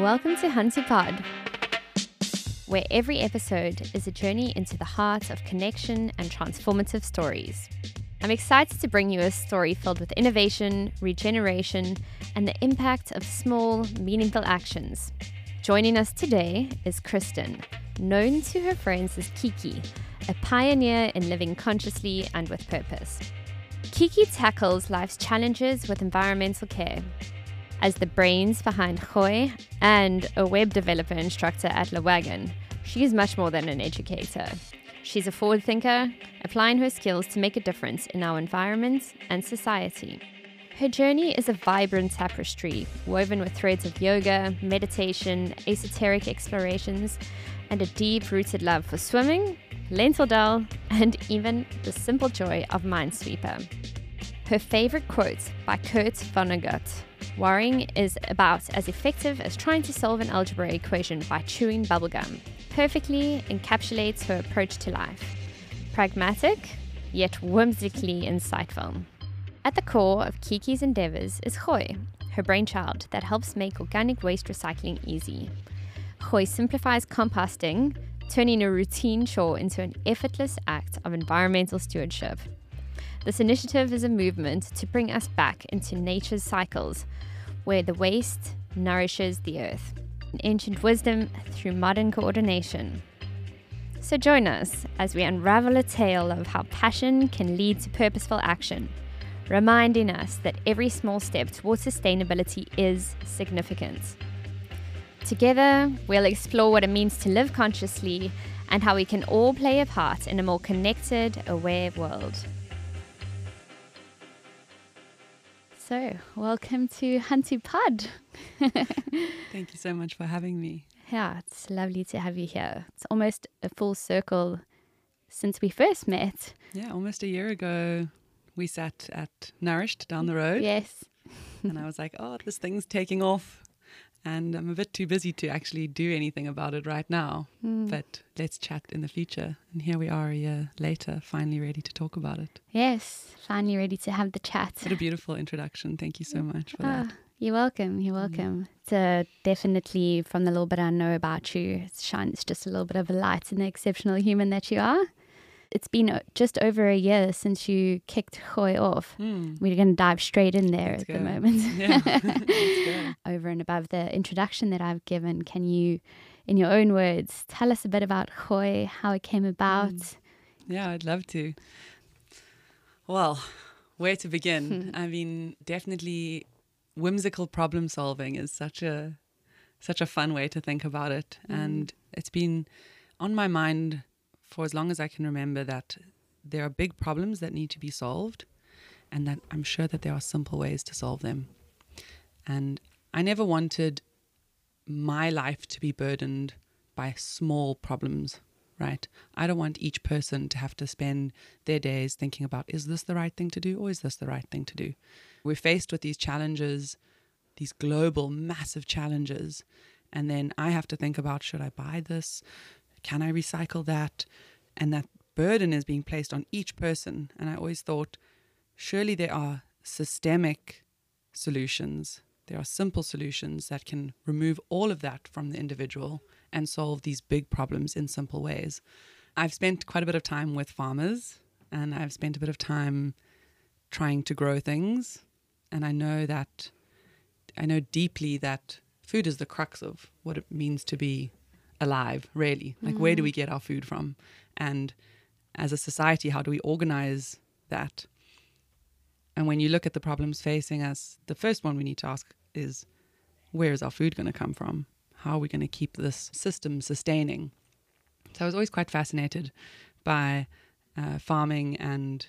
Welcome to Hantu Pod, where every episode is a journey into the heart of connection and transformative stories. I'm excited to bring you a story filled with innovation, regeneration, and the impact of small, meaningful actions. Joining us today is Kristen, known to her friends as Kiki, a pioneer in living consciously and with purpose. Kiki tackles life's challenges with environmental care as the brains behind Gooi and a web developer instructor at Le Wagon, she is much more than an educator. She's a forward thinker, applying her skills to make a difference in our environment and society. Her journey is a vibrant tapestry woven with threads of yoga, meditation, esoteric explorations, and a deep rooted love for swimming, lentil dal, and even the simple joy of Minesweeper. Her favorite quote by Kurt Vonnegut Worrying is about as effective as trying to solve an algebra equation by chewing bubblegum. Perfectly encapsulates her approach to life. Pragmatic, yet whimsically insightful. At the core of Kiki's endeavors is Gooi, her brainchild that helps make organic waste recycling easy. Gooi simplifies composting, turning a routine chore into an effortless act of environmental stewardship. This initiative is a movement to bring us back into nature's cycles, where the waste nourishes the earth. Ancient wisdom through modern coordination. So join us as we unravel a tale of how passion can lead to purposeful action, reminding us that every small step towards sustainability is significant. Together, we'll explore what it means to live consciously and how we can all play a part in a more connected, aware world. So, welcome to Hantu Pod. Thank you so much for having me. Yeah, it's lovely to have you here. It's almost a full circle since we first met. Yeah, almost a year ago, we sat at Nourished down the road. Yes. and I was like, oh, this thing's taking off and I'm a bit too busy to actually do anything about it right now. Mm. But let's chat in the future. And here we are a year later, finally ready to talk about it. Yes, finally ready to have the chat. What a beautiful introduction. Thank you so much for that. Ah, you're welcome. You're mm. welcome. Mm. It's definitely from the little bit I know about you, it shines just a little bit of a light in the exceptional human that you are it's been uh, just over a year since you kicked Gooi off. Mm. We're going to dive straight in there Let's at go. the moment. Yeah. over and above the introduction that I've given, can you, in your own words, tell us a bit about Gooi, how it came about? Mm. Yeah, I'd love to. Well, where to begin? I mean, definitely whimsical problem solving is such a such a fun way to think about it mm. and it's been on my mind for as long as I can remember that there are big problems that need to be solved and that I'm sure that there are simple ways to solve them. And I never wanted my life to be burdened by small problems, right? I don't want each person to have to spend their days thinking about is this the right thing to do or is this the right thing to do? We're faced with these challenges, these global, massive challenges. And then I have to think about should I buy this? Can I recycle that? And that burden is being placed on each person. And I always thought, surely there are systemic solutions. There are simple solutions that can remove all of that from the individual and solve these big problems in simple ways. I've spent quite a bit of time with farmers and I've spent a bit of time trying to grow things. And I know that, I know deeply that food is the crux of what it means to be alive, really. Like, mm. where do we get our food from? And as a society, how do we organize that? And when you look at the problems facing us, the first one we need to ask is where is our food going to come from? How are we going to keep this system sustaining? So I was always quite fascinated by uh, farming and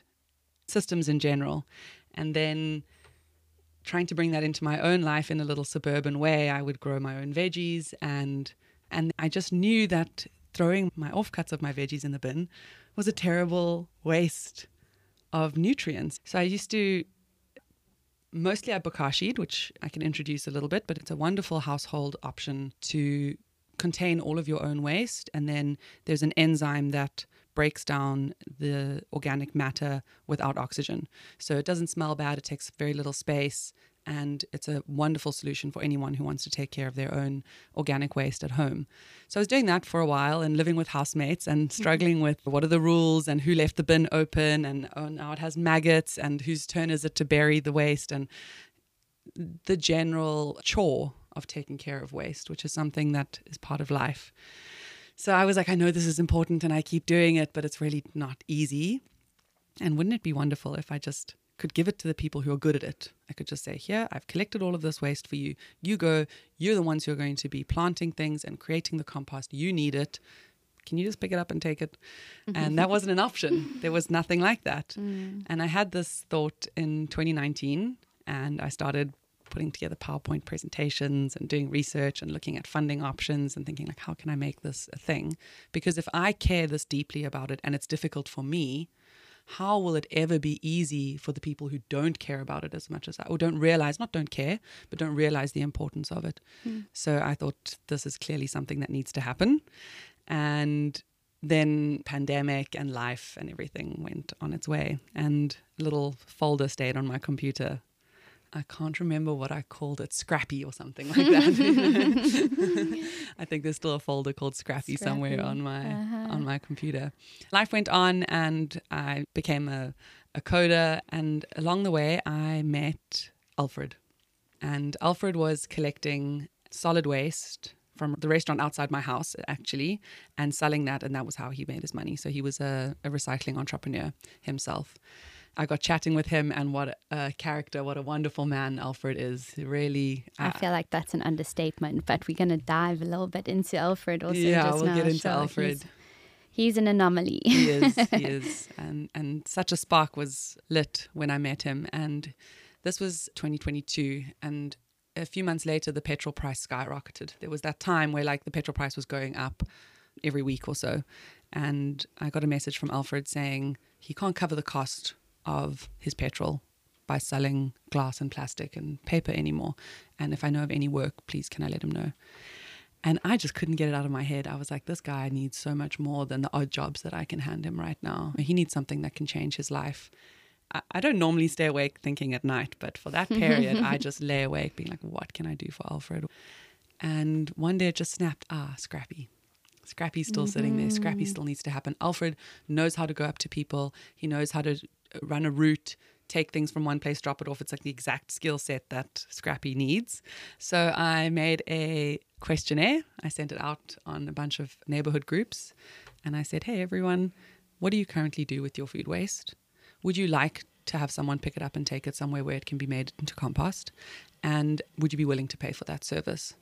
systems in general. And then trying to bring that into my own life in a little suburban way, I would grow my own veggies and and I just knew that throwing my offcuts of my veggies in the bin was a terrible waste of nutrients. So I used to mostly I bokashid, which I can introduce a little bit, but it's a wonderful household option to contain all of your own waste. And then there's an enzyme that breaks down the organic matter without oxygen. So it doesn't smell bad, it takes very little space, and it's a wonderful solution for anyone who wants to take care of their own organic waste at home. So I was doing that for a while and living with housemates and Mm-hmm. struggling with what are the rules and who left the bin open and oh now it has maggots and whose turn is it to bury the waste and the general chore of taking care of waste, which is something that is part of life. So I was like, I know this is important and I keep doing it, but it's really not easy. And wouldn't it be wonderful if I just could give it to the people who are good at it? I could just say, Here, I've collected all of this waste for you. You go, you're the ones who are going to be planting things and creating the compost. You need it. Can you just pick it up and take it? And that wasn't an option. There was nothing like that. Mm. And I had this thought in 2019 and I started putting together PowerPoint presentations and doing research and looking at funding options and thinking like how can I make this a thing? Because if I care this deeply about it and it's difficult for me, how will it ever be easy for the people who don't care about it as much as I or don't realize not don't care but don't realize the importance of it. Hmm. So I thought this is clearly something that needs to happen. And then pandemic and life and everything went on its way and a little folder stayed on my computer I can't remember what I called it, Scrappy or something like that. I think there's still a folder called Scrappy, somewhere on my Uh-huh. on my computer. Life went on, and I became a, a coder. And along the way, I met Alfred, and Alfred was collecting solid waste from the restaurant outside my house, actually, and selling that, and that was how he made his money. So he was a, a recycling entrepreneur himself. I got chatting with him, and what a character, what a wonderful man Alfred is. Really, I uh, feel like that's an understatement, but we're going to dive a little bit into Alfred also yeah, just we'll now. get into Sure, Alfred. He's, he's an anomaly. he is, he is, and and such a spark was lit when I met him, and this was 2022, and a few months later, the petrol price skyrocketed. There was that time where like the petrol price was going up every week or so, and I got a message from Alfred saying he can't cover the cost of his petrol by selling glass and plastic and paper anymore, and if I know of any work, please can I let him know. And I just couldn't get it out of my head. I was like, this guy needs so much more than the odd jobs that I can hand him right now. He needs something that can change his life. I, I don't normally stay awake thinking at night, but for that period, I just lay awake being like, what can I do for Alfred? And one day it just snapped ah, Scrappy. Scrappy's still sitting there. Scrappy still needs to happen. Alfred knows how to go up to people, he knows how to run a route, take things from one place, drop it off. It's like the exact skill set that Scrappy needs. So I made a questionnaire. I sent it out on a bunch of neighborhood groups. And I said, hey, everyone, what do you currently do with your food waste? Would you like to have someone pick it up and take it somewhere where it can be made into compost? And would you be willing to pay for that service?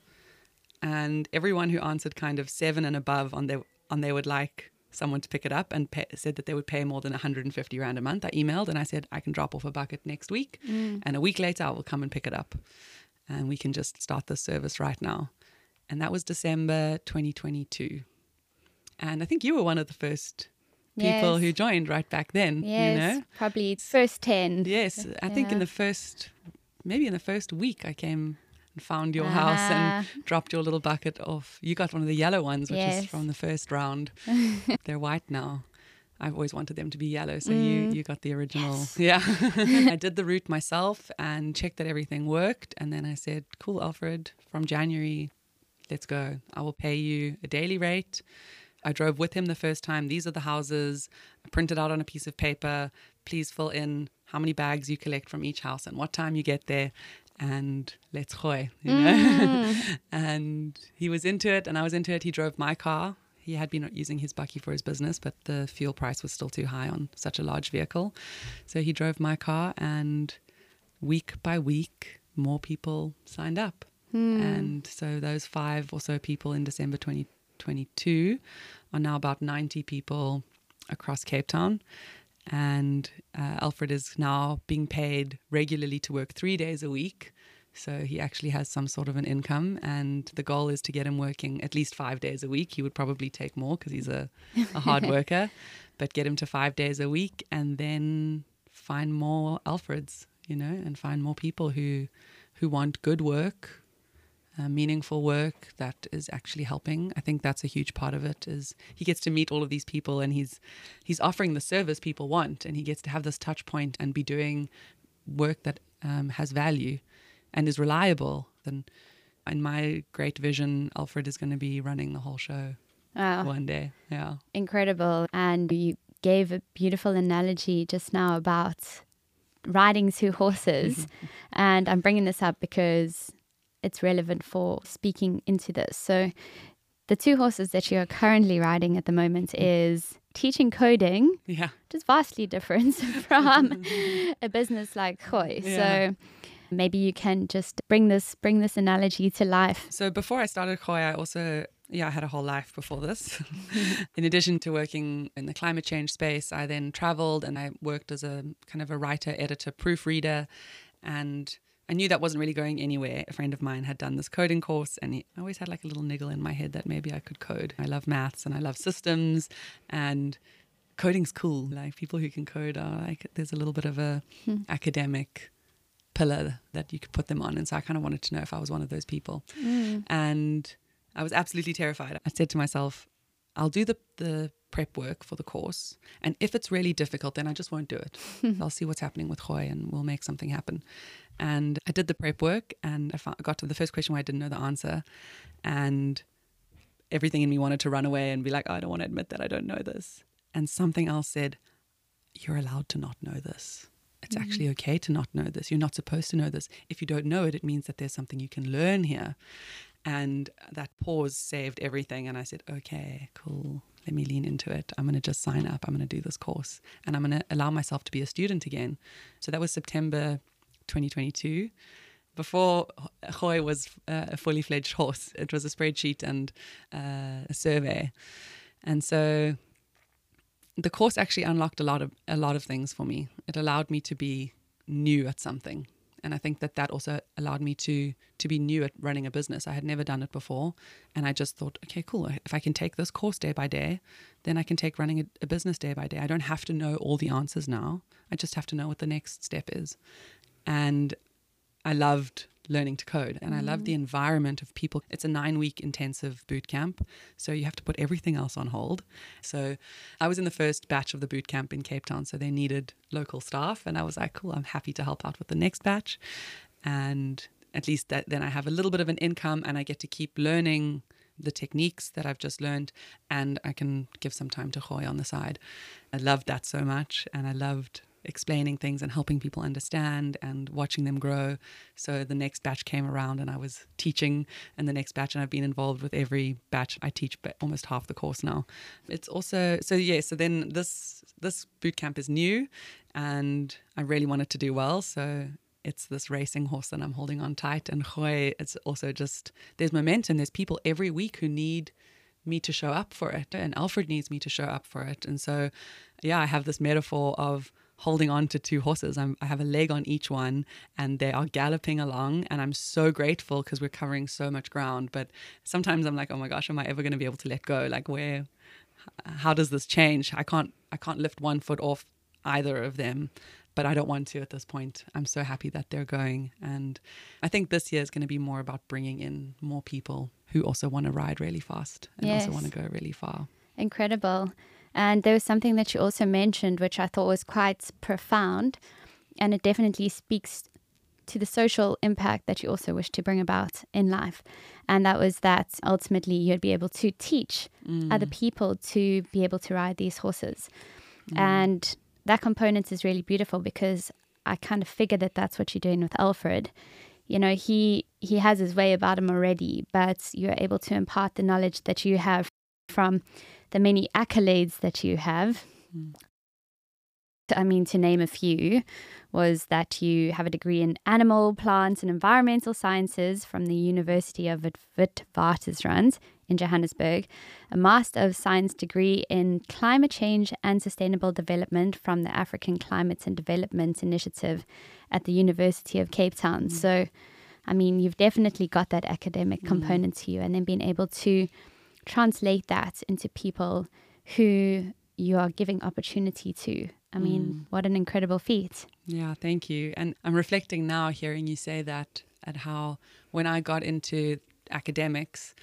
And everyone who answered kind of seven and above on their on they would like someone to pick it up and pay, said that they would pay more than 150 rand a month. I emailed and I said I can drop off a bucket next week, mm. and a week later I will come and pick it up, and we can just start this service right now. And that was December 2022, and I think you were one of the first people Yes. who joined right back then. Yes, You know, probably first 10. yes, I think in the first, maybe in the first week I came and found your house and Ah. dropped your little bucket off. You got one of the yellow ones, which Yes. is from the first round. They're white now. I've always wanted them to be yellow, so you Mm. you got the original. Yeah, I did the route myself and checked that everything worked, and then I said, "Cool, Alfred, from January, let's go. I will pay you a daily rate." I drove with him the first time. These are the houses. I printed out on a piece of paper. Please fill in how many bags you collect from each house and what time you get there. And let's gooi, you know. Mm. and he was into it, and I was into it. He drove my car. He had been using his bakkie for his business, but the fuel price was still too high on such a large vehicle. So he drove my car, and week by week, more people signed up. Hmm. And so those five or so people in December 2022 are now about 90 people across Cape Town. And uh, Alfred is now being paid regularly to work three days a week. So he actually has some sort of an income. And the goal is to get him working at least five days a week. He would probably take more because he's a, a hard worker, but get him to five days a week and then find more Alfreds, you know, and find more people who, who want good work uh, meaningful work that is actually helping. I think that's a huge part of it. Is he gets to meet all of these people and he's he's offering the service people want, and he gets to have this touch point and be doing work that um, has value. and is reliable, then in my great vision, Alfred is going to be running the whole show Wow. one day. Yeah. Incredible. And you gave a beautiful analogy just now about riding two horses. and I'm bringing this up because it's relevant for speaking into this. So, the two horses that you are currently riding at the moment mm-hmm. is teaching coding, Yeah. which is vastly different from a business like Gooi. Yeah. So, maybe you can just bring this bring this analogy to life. So before I started Gooi, I also yeah, I had a whole life before this. in addition to working in the climate change space, I then traveled and I worked as a kind of a writer, editor, proofreader, and I knew that wasn't really going anywhere. A friend of mine had done this coding course, and he, I always had like a little niggle in my head that maybe I could code. I love maths and I love systems, and coding's cool. Like people who can code are like there's a little bit of a hmm. academic pillar that you could put them on, and so I kind of wanted to know if I was one of those people, mm. and I was absolutely terrified. I said to myself, I'll do the, the prep work for the course. And if it's really difficult, then I just won't do it. I'll see what's happening with Gooi and we'll make something happen. And I did the prep work and I found, got to the first question where I didn't know the answer. And everything in me wanted to run away and be like, oh, I don't want to admit that I don't know this. And something else said, You're allowed to not know this. It's mm-hmm. actually okay to not know this. You're not supposed to know this. If you don't know it, it means that there's something you can learn here. And that pause saved everything. And I said, okay, cool. Let me lean into it. I'm going to just sign up. I'm going to do this course and I'm going to allow myself to be a student again. So that was September 2022. Before Gooi was uh, a fully fledged horse, it was a spreadsheet and uh, a survey. And so the course actually unlocked a lot of a lot of things for me. It allowed me to be new at something and I think that that also allowed me to to be new at running a business. I had never done it before, and I just thought, okay, cool. If I can take this course day by day, then I can take running a, a business day by day. I don't have to know all the answers now. I just have to know what the next step is, and I loved learning to code and I love the mm. environment of people. It's a nine week intensive boot camp, so you have to put everything else on hold. So I was in the first batch of the boot camp in Cape Town, so they needed local staff, and I was like, cool, I'm happy to help out with the next batch, and at least that then I have a little bit of an income and I get to keep learning the techniques that I've just learned and I can give some time to Gooi on the side. I loved that so much and I loved explaining things and helping people understand and watching them grow. So the next batch came around and I was teaching and the next batch and I've been involved with every batch. I teach ba- almost half the course now. It's also so yeah, so then this this boot camp is new and I really wanted to do well. So it's this racing horse that I'm holding on tight and Gooi, it's also just there's momentum. There's people every week who need me to show up for it and Alfred needs me to show up for it. And so yeah, I have this metaphor of holding on to two horses. I'm, I have a leg on each one and they are galloping along. And I'm so grateful because we're covering so much ground. But sometimes I'm like, oh my gosh, am I ever going to be able to let go? Like, where, how does this change? I can't, I can't lift one foot off either of them. But I don't want to at this point. I'm so happy that they're going. And I think this year is going to be more about bringing in more people who also want to ride really fast and Yes. also want to go really far. Incredible. And there was something that you also mentioned, which I thought was quite profound. And it definitely speaks to the social impact that you also wish to bring about in life. And that was that ultimately you'd be able to teach mm. other people to be able to ride these horses. Mm. And that component is really beautiful because I kind of figured that that's what you're doing with Alfred. You know, he he has his way about him already, but you're able to impart the knowledge that you have from the many accolades that you have. I mean, to name a few, was that you have a degree in animal, plants, and environmental sciences from the University of Witwatersrand in Johannesburg, a Master of Science degree in Climate Change and Sustainable Development from the African Climate and Development Initiative at the University of Cape Town. Mm. So, I mean, you've definitely got that academic mm. component to you, and then being able to translate that into people who you are giving opportunity to. I mean, mm. what an incredible feat. Yeah, thank you. And I'm reflecting now, hearing you say that, at how when I got into academics,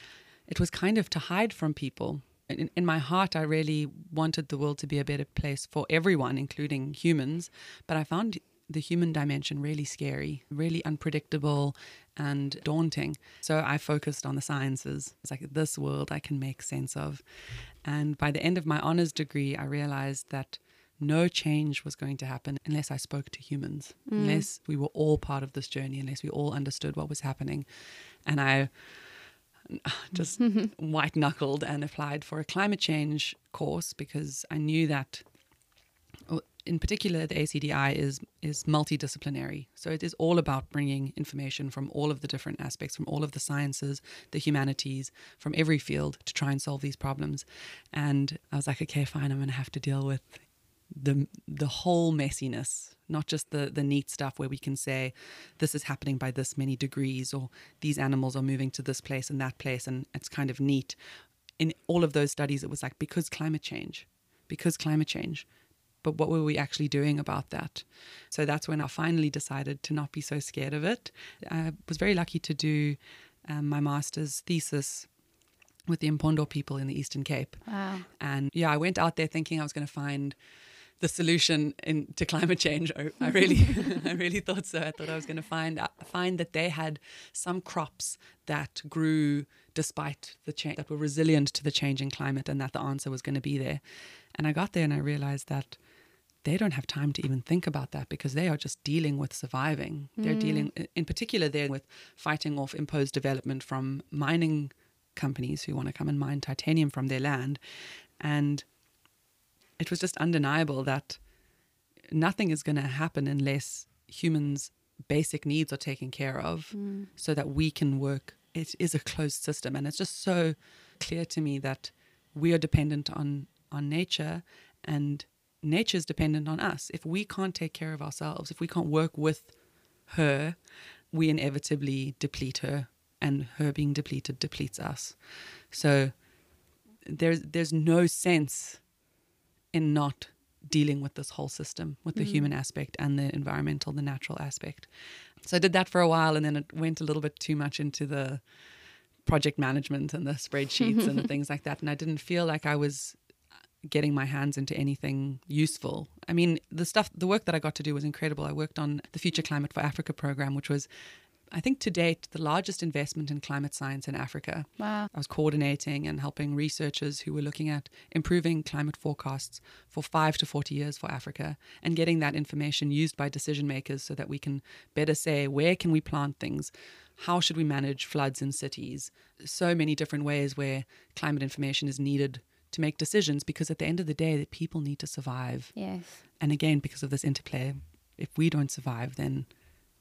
it was kind of to hide from people. In, in my heart, I really wanted the world to be a better place for everyone, including humans. But I found the human dimension really scary, really unpredictable and daunting. So I focused on the sciences. It's like this world I can make sense of. And by the end of my honors degree, I realized that no change was going to happen unless I spoke to humans, mm. unless we were all part of this journey, unless we all understood what was happening. And I just white knuckled and applied for a climate change course because I knew that in particular, the ACDI is is multidisciplinary. So it is all about bringing information from all of the different aspects, from all of the sciences, the humanities, from every field to try and solve these problems. And I was like, okay, fine, I'm going to have to deal with the the whole messiness, not just the the neat stuff where we can say this is happening by this many degrees, or these animals are moving to this place and that place, and it's kind of neat. In all of those studies, it was like because climate change, because climate change but what were we actually doing about that? So that's when I finally decided to not be so scared of it. I was very lucky to do um, my master's thesis with the Mpondo people in the Eastern Cape. Wow. And yeah, I went out there thinking I was going to find the solution in, to climate change. I, I really, I really thought so. I thought I was going to find uh, find that they had some crops that grew despite the change, that were resilient to the changing climate, and that the answer was going to be there. And I got there and I realized that they don't have time to even think about that because they are just dealing with surviving. Mm. They're dealing, in particular, they're with fighting off imposed development from mining companies who want to come and mine titanium from their land. And it was just undeniable that nothing is going to happen unless humans' basic needs are taken care of mm. so that we can work. It is a closed system. And it's just so clear to me that we are dependent on, on nature and nature is dependent on us. If we can't take care of ourselves, if we can't work with her, we inevitably deplete her, and her being depleted depletes us. So there's there's no sense in not dealing with this whole system, with the mm. human aspect and the environmental, the natural aspect. So I did that for a while, and then it went a little bit too much into the project management and the spreadsheets and the things like that, and I didn't feel like I was getting my hands into anything useful. I mean, the stuff, the work that I got to do was incredible. I worked on the Future Climate for Africa program, which was, I think, to date, the largest investment in climate science in Africa. Wow. I was coordinating and helping researchers who were looking at improving climate forecasts for five to 40 years for Africa and getting that information used by decision makers so that we can better say where can we plant things? How should we manage floods in cities? So many different ways where climate information is needed to make decisions because at the end of the day, the people need to survive. Yes. And again, because of this interplay, if we don't survive, then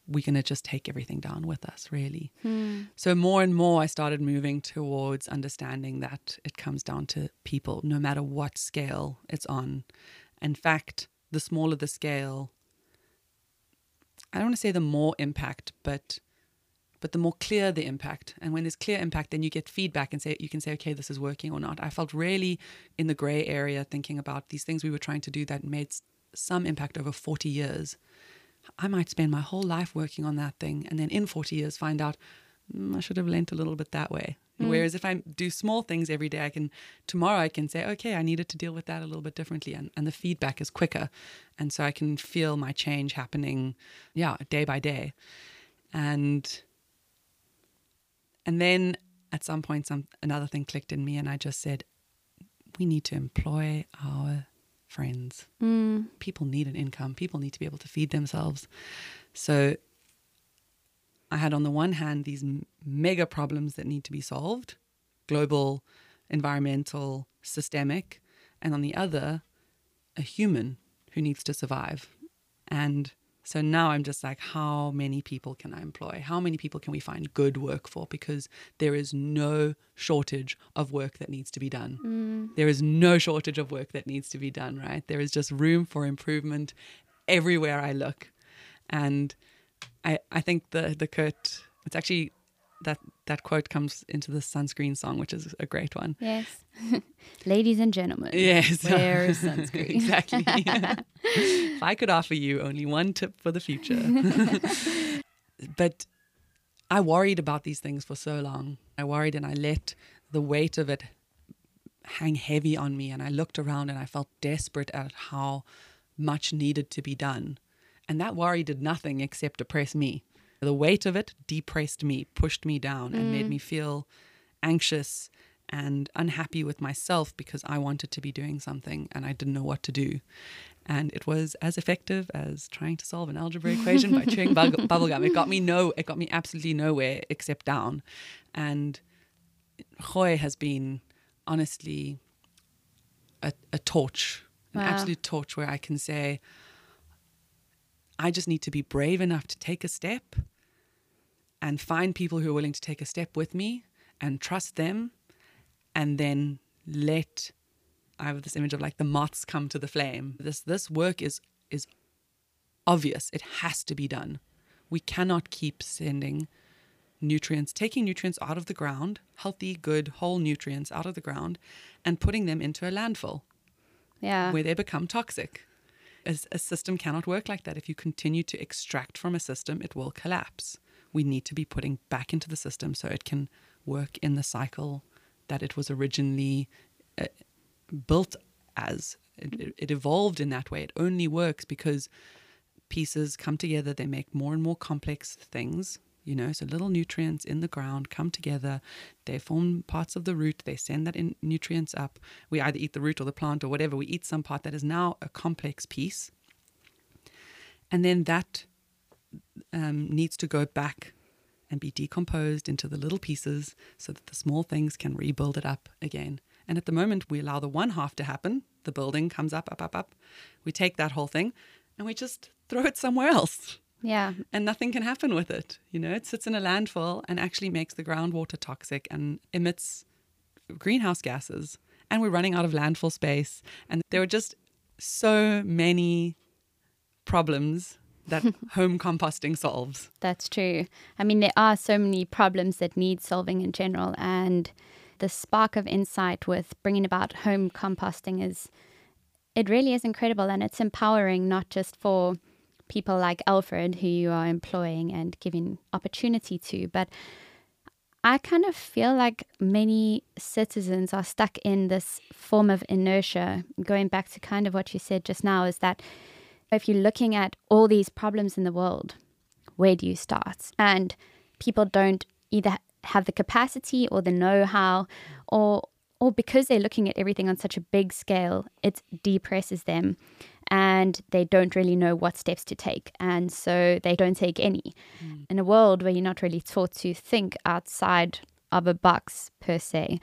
we're going to just take everything down with us, really. Hmm. So, more and more, I started moving towards understanding that it comes down to people, no matter what scale it's on. In fact, the smaller the scale, I don't want to say the more impact, but but the more clear the impact and when there's clear impact then you get feedback and say you can say okay this is working or not. I felt really in the gray area thinking about these things we were trying to do that made some impact over 40 years. I might spend my whole life working on that thing and then in 40 years find out mm, i should have lent a little bit that way. Mm. whereas if i do small things every day i can tomorrow i can say okay i needed to deal with that a little bit differently and, and the feedback is quicker and so i can feel my change happening yeah day by day. And and then at some point, some another thing clicked in me, and I just said, "We need to employ our friends. Mm. People need an income. People need to be able to feed themselves." So I had on the one hand these mega problems that need to be solved, global, environmental, systemic, and on the other, a human who needs to survive. And so now I'm just like, how many people can I employ? How many people can we find good work for? Because there is no shortage of work that needs to be done. Mm. There is no shortage of work that needs to be done, right? There is just room for improvement everywhere I look. And I, I think the, the Kurt, it's actually that that quote comes into the sunscreen song, which is a great one. Yes, ladies and gentlemen. Yes, wear sunscreen. exactly. if I could offer you only one tip for the future, but I worried about these things for so long. I worried, and I let the weight of it hang heavy on me. And I looked around, and I felt desperate at how much needed to be done And that worry did nothing except depress me. The weight of it depressed me, pushed me down, and made mm. me feel anxious and unhappy with myself because I wanted to be doing something and I didn't know what to do. And it was as effective as trying to solve an algebra equation by chewing bug- bubblegum. It got me no, it got me absolutely nowhere except down. And Gooi has been honestly a, a torch, an absolute torch where I can say, I just need to be brave enough to take a step and find people who are willing to take a step with me and trust them and then let I have this image of like the moths come to the flame. This this work is is obvious. It has to be done. We cannot keep sending nutrients, taking nutrients out of the ground, healthy, good, whole nutrients out of the ground, and putting them into a landfill Yeah. where they become toxic. A, a system cannot work like that. If you continue to extract from a system, it will collapse. We need to be putting back into the system so it can work in the cycle that it was originally uh, built as. It, it- it evolved in that way. It only works because pieces come together, they make more and more complex things. You know, so little nutrients in the ground come together, they form parts of the root, they send that in nutrients up. We either eat the root or the plant or whatever, we eat some part that is now a complex piece. And then that um, needs to go back and be decomposed into the little pieces so that the small things can rebuild it up again. And at the moment, we allow the one half to happen. The building comes up, up, up, up. We take that whole thing and we just throw it somewhere else Yeah. and nothing can happen with it. You know, it sits in a landfill and actually makes the groundwater toxic and emits greenhouse gases. And we're running out of landfill space. And there are just so many problems that home composting solves. That's true. I mean, there are so many problems that need solving in general, and the spark of insight with bringing about home composting is, it really is incredible, and it's empowering not just for people like Alfred who you are employing and giving opportunity to, but I kind of feel like many citizens are stuck in this form of inertia. Going back to kind of what you said just now, is that if you're looking at all these problems in the world, where do you start? And people don't either have the capacity or the know-how, or or because they're looking at everything on such a big scale, it depresses them, and they don't really know what steps to take, and so they don't take any. Hmm. In a world where you're not really taught to think outside of a box per se,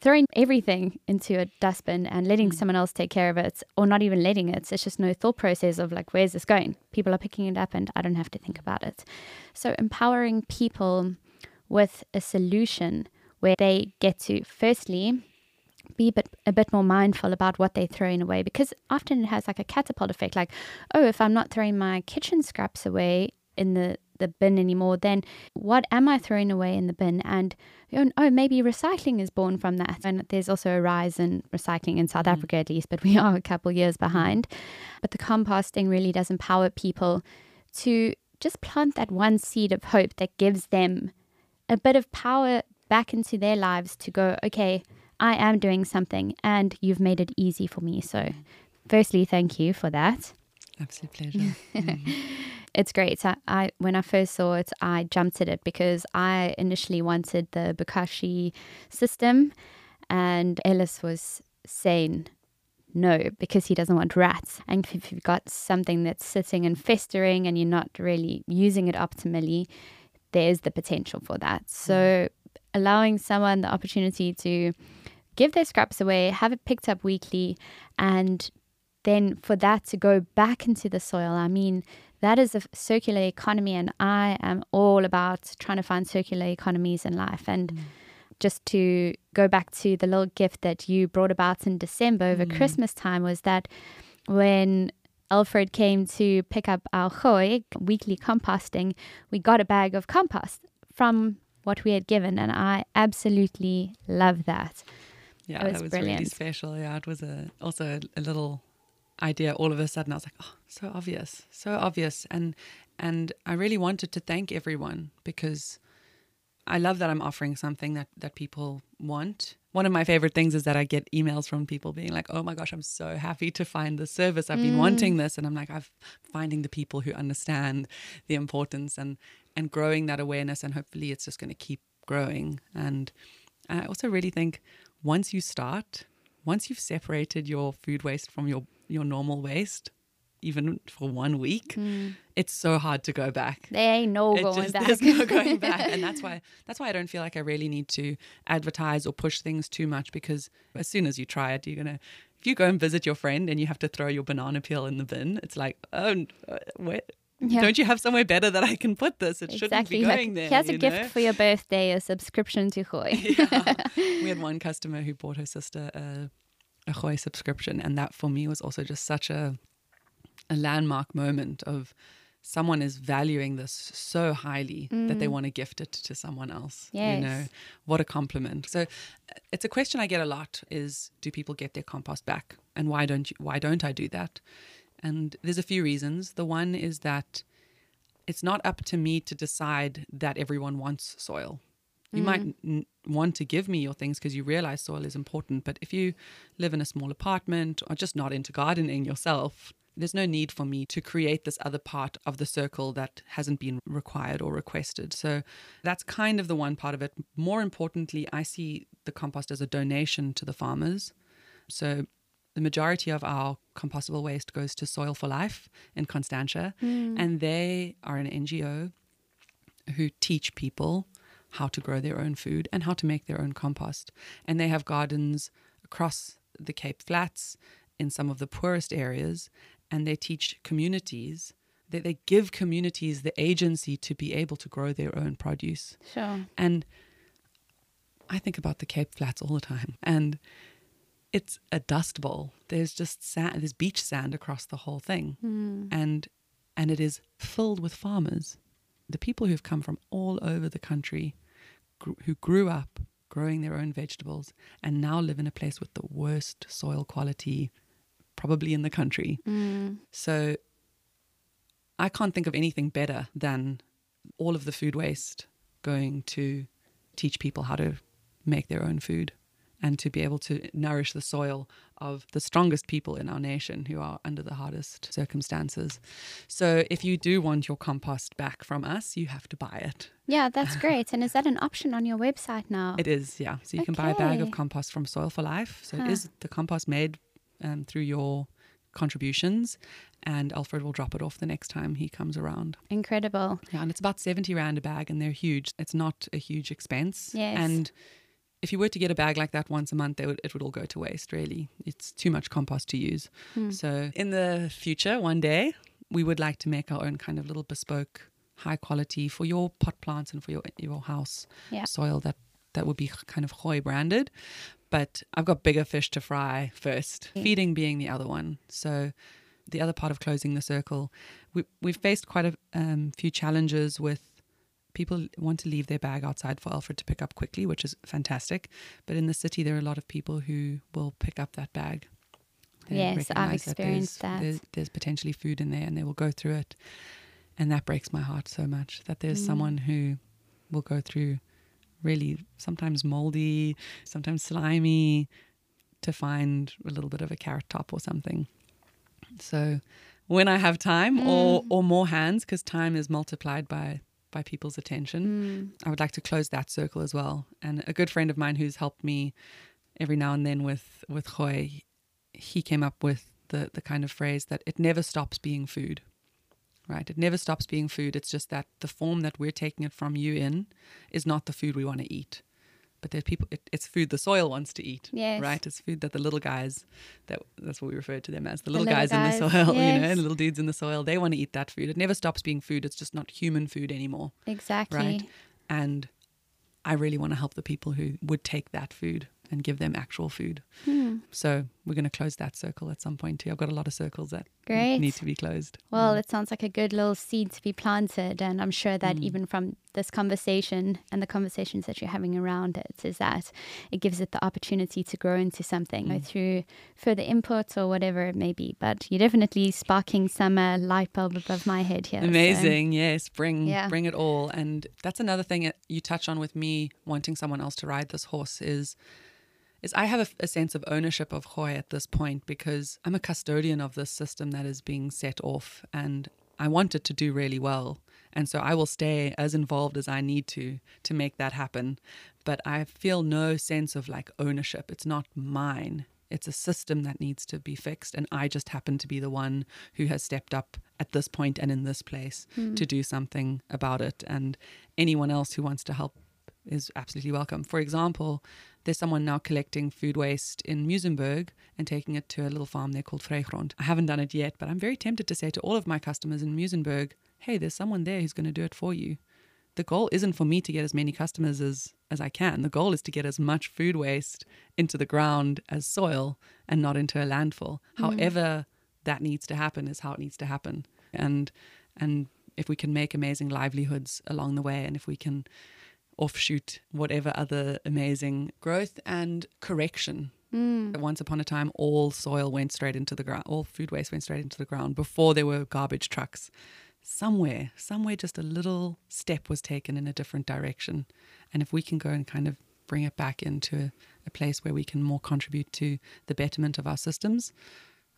throwing everything into a dustbin and letting hmm. someone else take care of it or not even letting it it's just no thought process of like where's this going? People are picking it up and i don't have to think about it. So empowering people with a solution where they get to firstly be a bit, a bit more mindful about what they're throwing away because often it has like a catapult effect like oh if i'm not throwing my kitchen scraps away in the the bin anymore then what am i throwing away in the bin? And oh, oh maybe recycling is born from that. And there's also a rise in recycling in south mm. africa at least but we are a couple years mm. behind. But the composting really does empower people to just plant that one seed of hope that gives them a bit of power back into their lives to go, okay, I am doing something and you've made it easy for me. So, firstly, thank you for that. Absolute pleasure. It's great. I, I when I first saw it, I jumped at it because I initially wanted the Bokashi system, and Ellis was saying no because he doesn't want rats. And if you've got something that's sitting and festering and you're not really using it optimally, there's the potential for that. So mm. allowing someone the opportunity to give their scraps away, have it picked up weekly, and then for that to go back into the soil. I mean, that is a circular economy, and I am all about trying to find circular economies in life. And mm. just to go back to the little gift that you brought about in December over mm. Christmas time was that when Alfred came to pick up our gooi, weekly composting, we got a bag of compost from what we had given, and I absolutely love that. Yeah, It was that was really special. Yeah, it was a also a, a little idea all of a sudden. I was like, oh, so obvious, so obvious, and and I really wanted to thank everyone because I love that I'm offering something that that people want one of my favorite things is that I get emails from people being like, "Oh my gosh, I'm so happy to find this service. I've been mm. wanting this." And I'm like, "I'm finding the people who understand the importance and and growing that awareness and hopefully it's just going to keep growing." And I also really think once you start, once you've separated your food waste from your your normal waste, even for one week, it's so hard to go back. There ain't no It going just- back. There's no going back, and that's why that's why I don't feel like I really need to advertise or push things too much because as soon as you try it, you're gonna. If you go and visit your friend and you have to throw your banana peel in the bin, it's like, oh, uh, where, Yeah. don't you have somewhere better that I can put this? It shouldn't exactly. be Like, going there. here's a gift know? for your birthday, a subscription to Gooi. yeah. We had one customer who bought her sister a, a Gooi subscription, and that for me was also just such a a landmark moment of someone is valuing this so highly that they want to gift it to someone else. You know, what a compliment. So uh, it's a question I get a lot is do people get their compost back? And why don't you why don't I do that? And there's a few reasons. The one is that it's not up to me to decide that everyone wants soil. You might mm-hmm. n- want to give me your things because you realize soil is important. But if you live in a small apartment or just not into gardening yourself, there's no need for me to create this other part of the circle that hasn't been required or requested. So that's kind of the one part of it. More importantly, I see the compost as a donation to the farmers. So the majority of our compostable waste goes to Soil for Life in Constantia, hmm. and they are an NGO who teach people how to grow their own food and how to make their own compost. And they have gardens across the Cape Flats in some of the poorest areas, and they teach communities. They, they give communities the agency to be able to grow their own produce. Sure. And I think about the Cape Flats all the time. And it's a dust bowl. There's just sand, there's beach sand across the whole thing. Hmm. And and it is filled with farmers. The people who've come from all over the country gr- who grew up growing their own vegetables and now live in a place with the worst soil quality probably in the country. Hmm. So I can't think of anything better than all of the food waste going to teach people how to make their own food and to be able to nourish the soil of the strongest people in our nation who are under the hardest circumstances. So if you do want your compost back from us, you have to buy it. Yeah, that's great. And is that an option on your website now? It is, yeah. So you can buy a bag of compost from Soil for Life. So Huh. it is the compost made um, through your contributions, and Alfred will drop it off the next time he comes around. Incredible. Yeah, and it's about 70 Rand a bag, and they're huge. It's not a huge expense. Yes. And if you were to get a bag like that once a month, would, it would all go to waste, really. It's too much compost to use. Hmm. So, in the future, one day, we would like to make our own kind of little bespoke, high quality for your pot plants and for your, your house Yeah. soil that, that would be kind of Gooi branded. But I've got bigger fish to fry first, Yeah. feeding being the other one. So, the other part of closing the circle, we, we've faced quite a um, few challenges with people want to leave their bag outside for Alfred to pick up quickly, which is fantastic. But in the city, there are a lot of people who will pick up that bag. Yes, I've experienced there's, that. There's, there's potentially food in there, and they will go through it, and that breaks my heart so much that there's Mm. someone who will go through really sometimes moldy, sometimes slimy, to find a little bit of a carrot top or something. So when I have time or Mm. or more hands, because time is multiplied by by people's attention, Mm. I would like to close that circle as well. And a good friend of mine who's helped me every now and then with with Gooi, he came up with the the kind of phrase that it never stops being food. Right? It never stops being food. It's just that the form that we're taking it from you in is not the food we want to eat. But there's people it, it's food the soil wants to eat. Yes. Right? It's food that the little guys that that's what we refer to them as. The The little, little guys, in the guys, soil, you know, yes. the little dudes in the soil, they want to eat that food. It never stops being food. It's just not human food anymore Exactly. right? And I really want to help the people who would take that food and give them actual food. Hmm. So we're going to close that circle at some point too. I've got a lot of circles that Great. need to be closed. Well, Mm. it sounds like a good little seed to be planted. And I'm sure that Mm. even from this conversation and the conversations that you're having around it, is that it gives it the opportunity to grow into something Mm. through further input or whatever it may be. But you're definitely sparking some uh, light bulb above my head here. so- Amazing, yes. Bring Yeah. bring it all. And that's another thing that you touch on with me wanting someone else to ride this horse is is I have a, a sense of ownership of Gooi at this point because I'm a custodian of this system that is being set off and I want it to do really well. And so I will stay as involved as I need to to make that happen. But I feel no sense of like ownership. It's not mine. It's a system that needs to be fixed. And I just happen to be the one who has stepped up at this point and in this place Hmm. to do something about it. And anyone else who wants to help is absolutely welcome. For example, there's someone now collecting food waste in Muizenberg and taking it to a little farm there called Vrygrond. I haven't done it yet, but I'm very tempted to say to all of my customers in Muizenberg, hey, there's someone there who's going to do it for you. The goal isn't for me to get as many customers as, as I can. The goal is to get as much food waste into the ground as soil and not into a landfill. Mm. However that needs to happen is how it needs to happen. And and if we can make amazing livelihoods along the way and if we can offshoot whatever other amazing growth and correction. Mm. Once upon a time, all soil went straight into the ground, all food waste went straight into the ground before there were garbage trucks. Somewhere, somewhere, just a little step was taken in a different direction. And if we can go and kind of bring it back into a, a place where we can more contribute to the betterment of our systems,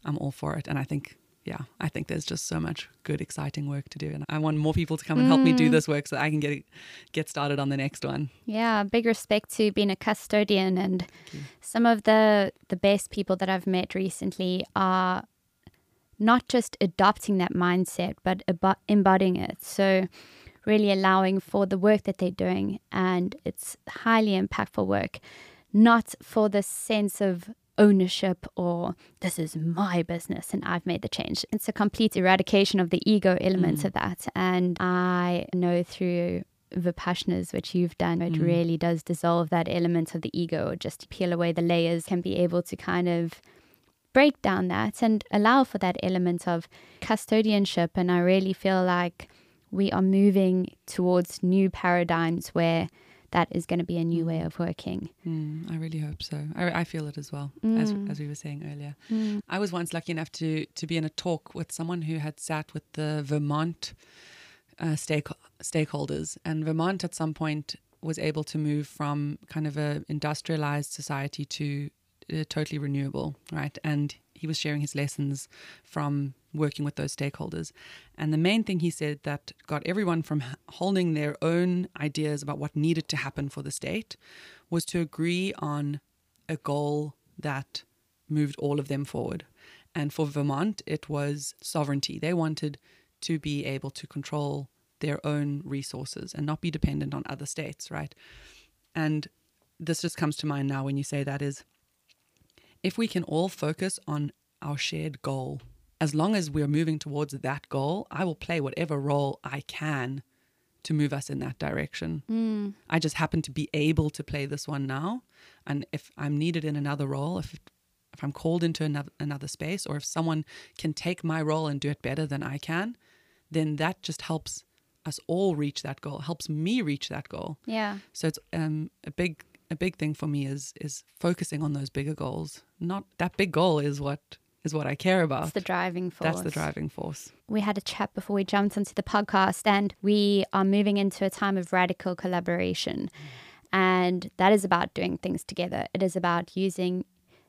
I'm all for it. And I think, yeah, I think there's just so much good, exciting work to do. And I want more people to come and help me do mm. this work so I can get get started on the next one. Yeah, big respect to being a custodian and some of the the best people that I've met recently are not just adopting that mindset but abo- embodying it. So really allowing for the work that they're doing and it's highly impactful work, not for the sense of ownership or this is my business and I've made the change. It's a complete eradication of the ego elements mm. of that. And I know through the Vipassanas, which you've done, it mm. really does dissolve that element of the ego, or just peel away the layers, can be able to kind of break down that and allow for that element of custodianship. And I really feel like we are moving towards new paradigms where that is going to be a new way of working. Mm, I really hope so. I, I feel it as well, as, as we were saying earlier. I was once lucky enough to, to be in a talk with someone who had sat with the Vermont uh, stake, stakeholders, and Vermont at some point was able to move from kind of a industrialized society to uh, totally renewable, right? And he was sharing his lessons from working with those stakeholders. And the main thing he said that got everyone from holding their own ideas about what needed to happen for the state was to agree on a goal that moved all of them forward. And for Vermont, it was sovereignty. They wanted to be able to control their own resources and not be dependent on other states, right? And this just comes to mind now when you say that is if we can all focus on our shared goal, as long as we're moving towards that goal, I will play whatever role I can to move us in that direction. I just happen to be able to play this one now. And if I'm needed in another role, if if I'm called into another, another space, or if someone can take my role and do it better than I can, then that just helps us all reach that goal, helps me reach that goal. Yeah. So it's um, a big a big thing for me is is focusing on those bigger goals. Not that big goal is what is what I care about. It's the driving force. That's the driving force. we had a chat before we jumped onto the podcast, and we are moving into a time of radical collaboration. And that is about doing things together. It is about using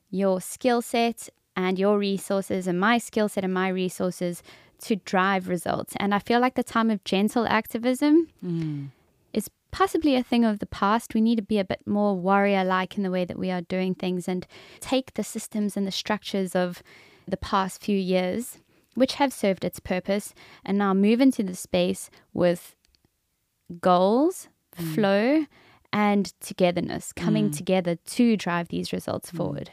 your skill set and your resources, and my skill set and my resources to drive results. And I feel like the time of gentle activism is possibly a thing of the past. We need to be a bit more warrior like in the way that we are doing things and take the systems and the structures of the past few years, which have served its purpose, and now move into the space with goals, mm. flow, and togetherness coming mm. together to drive these results mm. forward.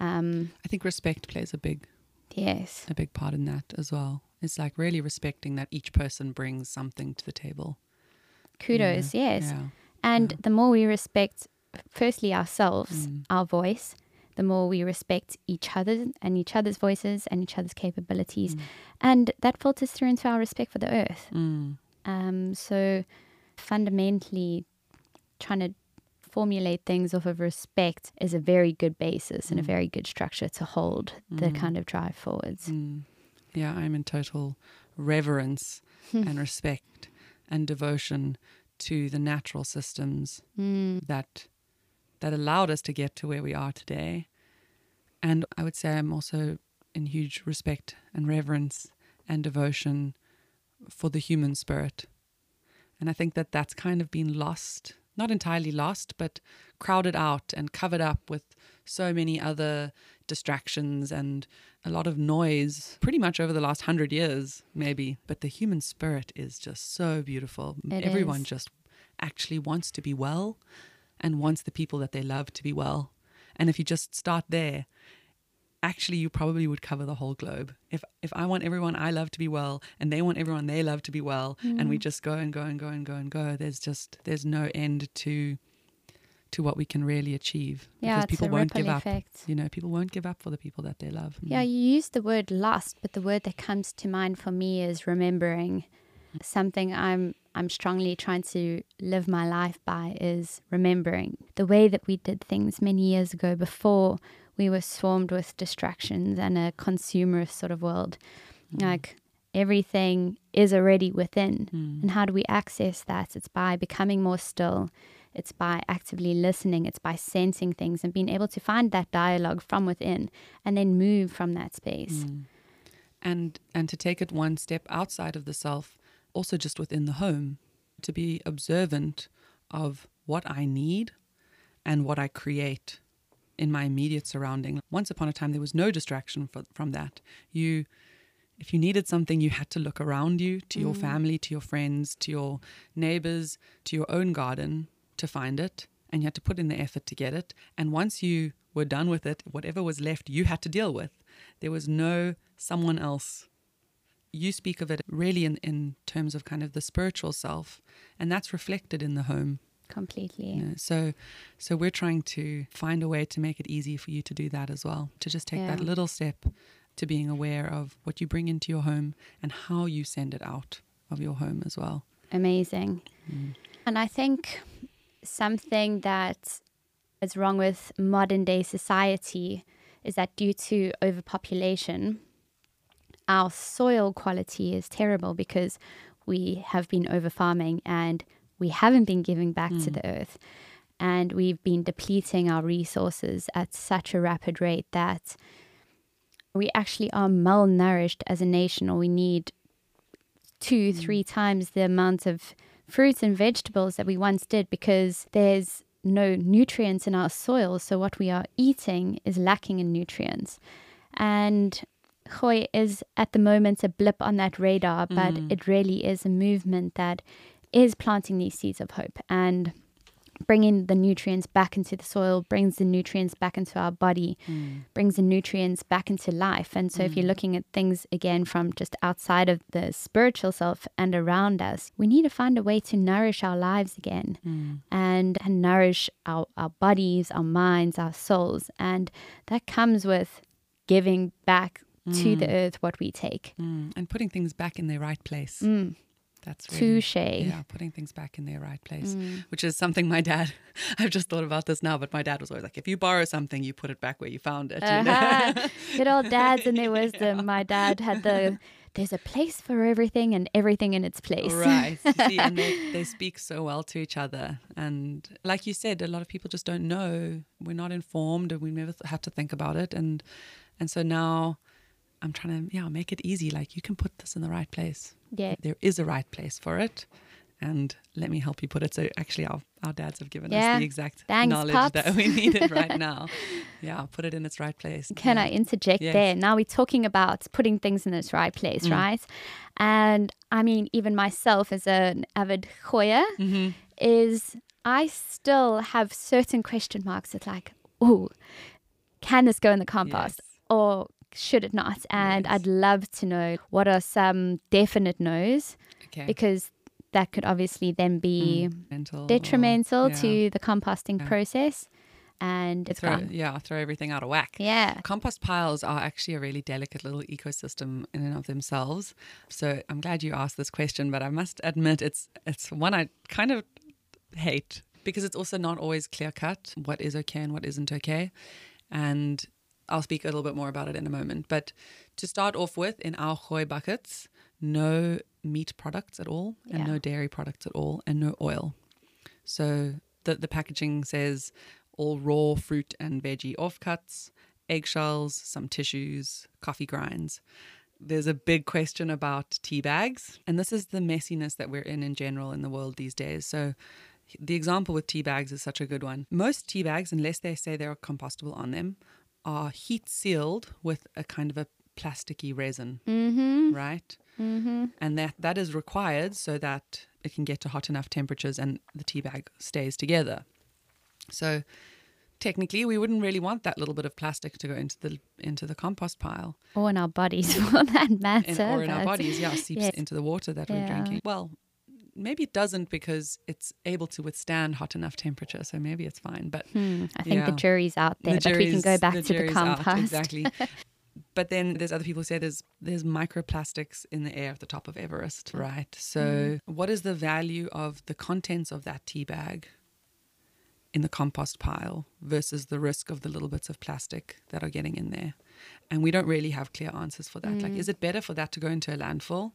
Um, I think respect plays a big yes. a big part in that as well. It's like really respecting that each person brings something to the table. Kudos, yes. Yeah. And the more we respect, firstly, ourselves, Mm. our voice, the more we respect each other and each other's voices and each other's capabilities. And that filters through into our respect for the earth. Mm. Um, so, fundamentally, trying to formulate things off of respect is a very good basis and a very good structure to hold the kind of drive forwards. Mm. Yeah, I'm in total reverence and respect and devotion to the natural systems Mm. that that allowed us to get to where we are today. And I would say I'm also in huge respect and reverence and devotion for the human spirit. And I think that that's kind of been lost, not entirely lost, but crowded out and covered up with so many other distractions and a lot of noise pretty much over the last hundred years, maybe. But the human spirit is just so beautiful. It Everyone is. just actually wants to be well and wants the people that they love to be well. And if you just start there, actually you probably would cover the whole globe. If if I want everyone I love to be well and they want everyone they love to be well and Mm. we just go and go and go and go and go, there's just there's no end to to what we can really achieve. Yeah, because it's people won't give effect. up. You know, people won't give up for the people that they love. Yeah, mm. you use the word lost, but the word that comes to mind for me is remembering. Something I'm I'm strongly trying to live my life by is remembering the way that we did things many years ago before we were swarmed with distractions and a consumerist sort of world. Mm. Like everything is already within. Mm. And how do we access that? It's by becoming more still. It's by actively listening. It's by sensing things and being able to find that dialogue from within and then move from that space. Mm. and and to take it one step outside of the self also just within the home to be observant of what i need and what i create in my immediate surrounding once upon a time there was no distraction for, from that you if you needed something you had to look around you to your mm. family to your friends to your neighbors to your own garden to find it and you had to put in the effort to get it and once you were done with it whatever was left you had to deal with there was no someone else you speak of it really in, in terms of kind of the spiritual self and that's reflected in the home Completely. you know. so so we're trying to find a way to make it easy for you to do that as well to just take that little step to being aware of what you bring into your home and how you send it out of your home as well Amazing. Mm. And I think something that is wrong with modern day society is that due to overpopulation, our soil quality is terrible because we have been over farming and we haven't been giving back to mm. the earth. And we've been depleting our resources at such a rapid rate that we actually are malnourished as a nation, or we need two, three mm. times the amount of fruits and vegetables that we once did because there's no nutrients in our soil. So what we are eating is lacking in nutrients. And Gooi is at the moment a blip on that radar, but mm. it really is a movement that is planting these seeds of hope and bringing the nutrients back into the soil, brings the nutrients back into our body, brings the nutrients back into life. And so, if you're looking at things again from just outside of the spiritual self and around us, we need to find a way to nourish our lives again and, and nourish our, our bodies, our minds, our souls. And that comes with giving back to the earth what we take. mm. and putting things back in their right place Mm. That's really Touche. Yeah, putting things back in their right place, which is something my dad. I've just thought about this now, but my dad was always like, "If you borrow something, you put it back where you found it." you know? Uh-huh. Good old dads and their wisdom. My dad had the there's a place for everything and everything in its place. right. See, and they, they speak so well to each other, and like you said, a lot of people just don't know. We're not informed, and we never th- had to think about it, and and so now. I'm trying to yeah make it easy. Like you can put this in the right place. Yeah. There is a right place for it, and let me help you put it. So actually, our our dads have given Yeah. us the exact Thanks, knowledge Pops. that we needed right now. yeah, put it in its right place. Can yeah. I interject Yes. there? Now we're talking about putting things in its right place, right? And I mean, even myself as an avid Hoya, Mm-hmm. is I still have certain question marks. that like, oh, can this go in the compost? Yes. Or should it not? And Yes. I'd love to know what are some definite no's Okay. because that could obviously then be mm, Mental or- detrimental yeah. to the composting Yeah. process and it's throw, gone. yeah, throw everything out of whack. Yeah. Compost piles are actually a really delicate little ecosystem in and of themselves. So I'm glad you asked this question, but I must admit it's it's one I kind of hate because it's also not always clear cut what is okay and what isn't okay. And I'll speak a little bit more about it in a moment. But to start off with, in our Gooi buckets, no meat products at all, and Yeah. no dairy products at all, and no oil. So the, the packaging says all raw fruit and veggie offcuts, eggshells, some tissues, coffee grinds. There's a big question about tea bags, and this is the messiness that we're in in general in the world these days. So, the example with tea bags is such a good one. Most tea bags, unless they say they're compostable on them, are heat sealed with a kind of a plasticky resin, Mm-hmm. right? Mm-hmm. And that, that is required so that it can get to hot enough temperatures and the tea bag stays together. So technically we wouldn't really want that little bit of plastic to go into the into the compost pile. Or in our bodies for that matter. In, or in our bodies, yeah, seeps yes. into the water that we're drinking. Well, maybe it doesn't because it's able to withstand hot enough temperature, so maybe it's fine. But Hmm, I think the jury's out there, but we can go back the to the out, compost. exactly. but then there's other people who say there's there's microplastics in the air at the top of Everest, mm. right? So hmm. what is the value of the contents of that tea bag in the compost pile versus the risk of the little bits of plastic that are getting in there? And we don't really have clear answers for that. Like, hmm. is it better for that to go into a landfill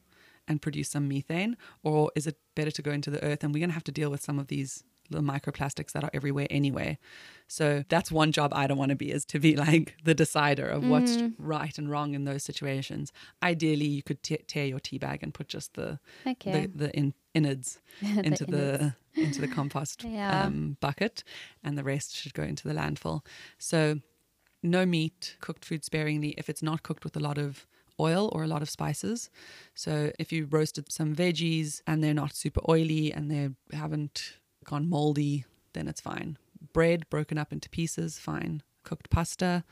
and produce some methane, or is it better to go into the earth? And we're going to have to deal with some of these little microplastics that are everywhere anyway. So that's one job I don't want to be is to be like the decider of what's right and wrong in those situations. Ideally, you could te- tear your tea bag and put just the Okay. the, the in, innards The into the, innards. into the compost Yeah. um, bucket, and the rest should go into the landfill. So no meat, cooked food sparingly if it's not cooked with a lot of oil or a lot of spices. So if you roasted some veggies and they're not super oily and they haven't gone moldy, then it's fine. Bread broken up into pieces, fine. Cooked pasta,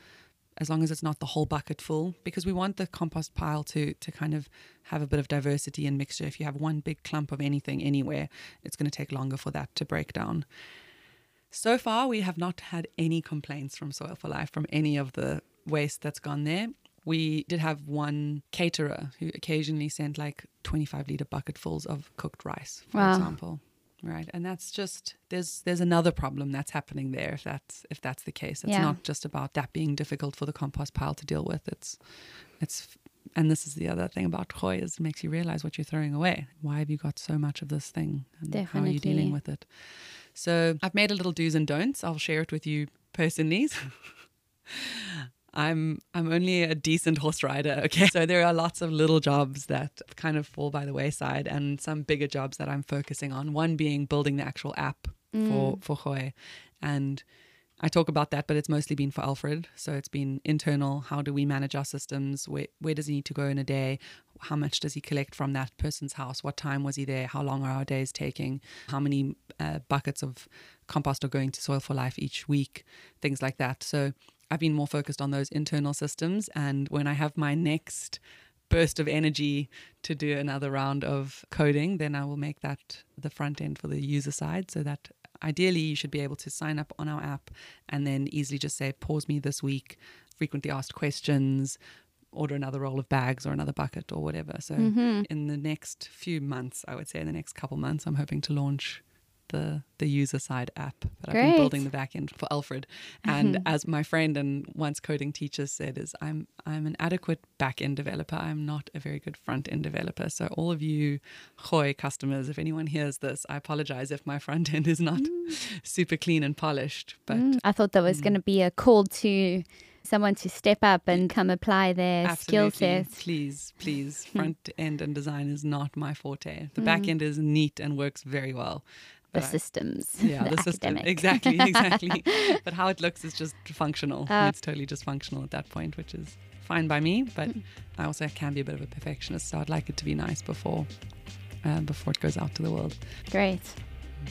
as long as it's not the whole bucket full, because we want the compost pile to to kind of have a bit of diversity and mixture. If you have one big clump of anything anywhere, it's going to take longer for that to break down. So far, we have not had any complaints from Soil for Life from any of the waste that's gone there. We did have one caterer who occasionally sent like 25 liter bucketfuls of cooked rice, for Wow. example. Right, and that's just there's there's another problem that's happening there if that's if that's the case. It's Yeah. not just about that being difficult for the compost pile to deal with. It's it's and this is the other thing about Gooi is it makes you realize what you're throwing away. Why have you got so much of this thing? And how are you dealing with it? So I've made a little do's and don'ts. I'll share it with you personally. I'm I'm only a decent horse rider, okay? So there are lots of little jobs that kind of fall by the wayside and some bigger jobs that I'm focusing on. One being building the actual app for for Gooi. And I talk about that, but it's mostly been for Alfred. So it's been internal. How do we manage our systems? Where, where does he need to go in a day? How much does he collect from that person's house? What time was he there? How long are our days taking? How many uh, buckets of compost are going to Soil for Life each week? Things like that. So I've been more focused on those internal systems. And when I have my next burst of energy to do another round of coding, then I will make that the front end for the user side so that ideally you should be able to sign up on our app and then easily just say, pause me this week, frequently asked questions, order another roll of bags or another bucket or whatever. So Mm-hmm. in the next few months, I would say in the next couple months, I'm hoping to launch the the user side app. But I've been building the back end for Alfred. And as my friend and once coding teacher said, is I'm I'm an adequate back end developer. I'm not a very good front end developer. So all of you Gooi customers, if anyone hears this, I apologize if my front end is not super clean and polished. But Mm, I thought there was going to be a call to someone to step up and come apply their skill Absolutely. sets. Please, please. Front end and design is not my forte. The Mm. back end is neat and works very well. The systems, yeah, the, the, system. academic. Exactly, exactly. but how it looks is just functional. Uh, it's totally just functional at that point, which is fine by me. But Mm. I also can be a bit of a perfectionist, so I'd like it to be nice before uh, before it goes out to the world. Great.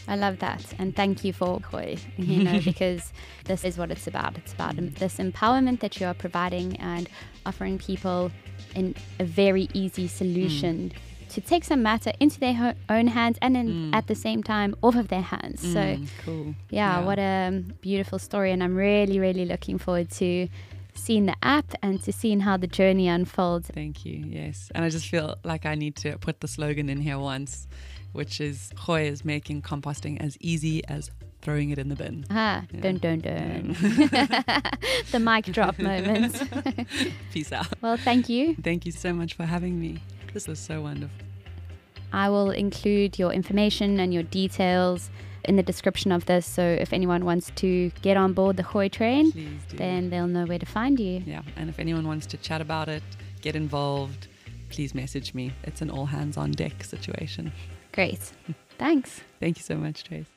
I love that. And thank you for Gooi, you know, because this is what it's about. It's about this empowerment that you are providing and offering people in a very easy solution to take some matter into their ho- own hands and then Mm. at the same time off of their hands. So, Mm, cool. yeah, what a beautiful story. And I'm really, really looking forward to seeing the app and to seeing how the journey unfolds. Thank you. Yes. And I just feel like I need to put the slogan in here once, which is Gooi is making composting as easy as throwing it in the bin. Ah, Yeah. dun dun dun. the mic drop moment. Peace out. well, thank you. Thank you so much for having me. This is so wonderful. I will include your information and your details in the description of this. So if anyone wants to get on board the Gooi train, then they'll know where to find you. yeah, and if anyone wants to chat about it, get involved, please message me. It's an all hands on deck situation. Great. Thanks. Thank you so much, Trace.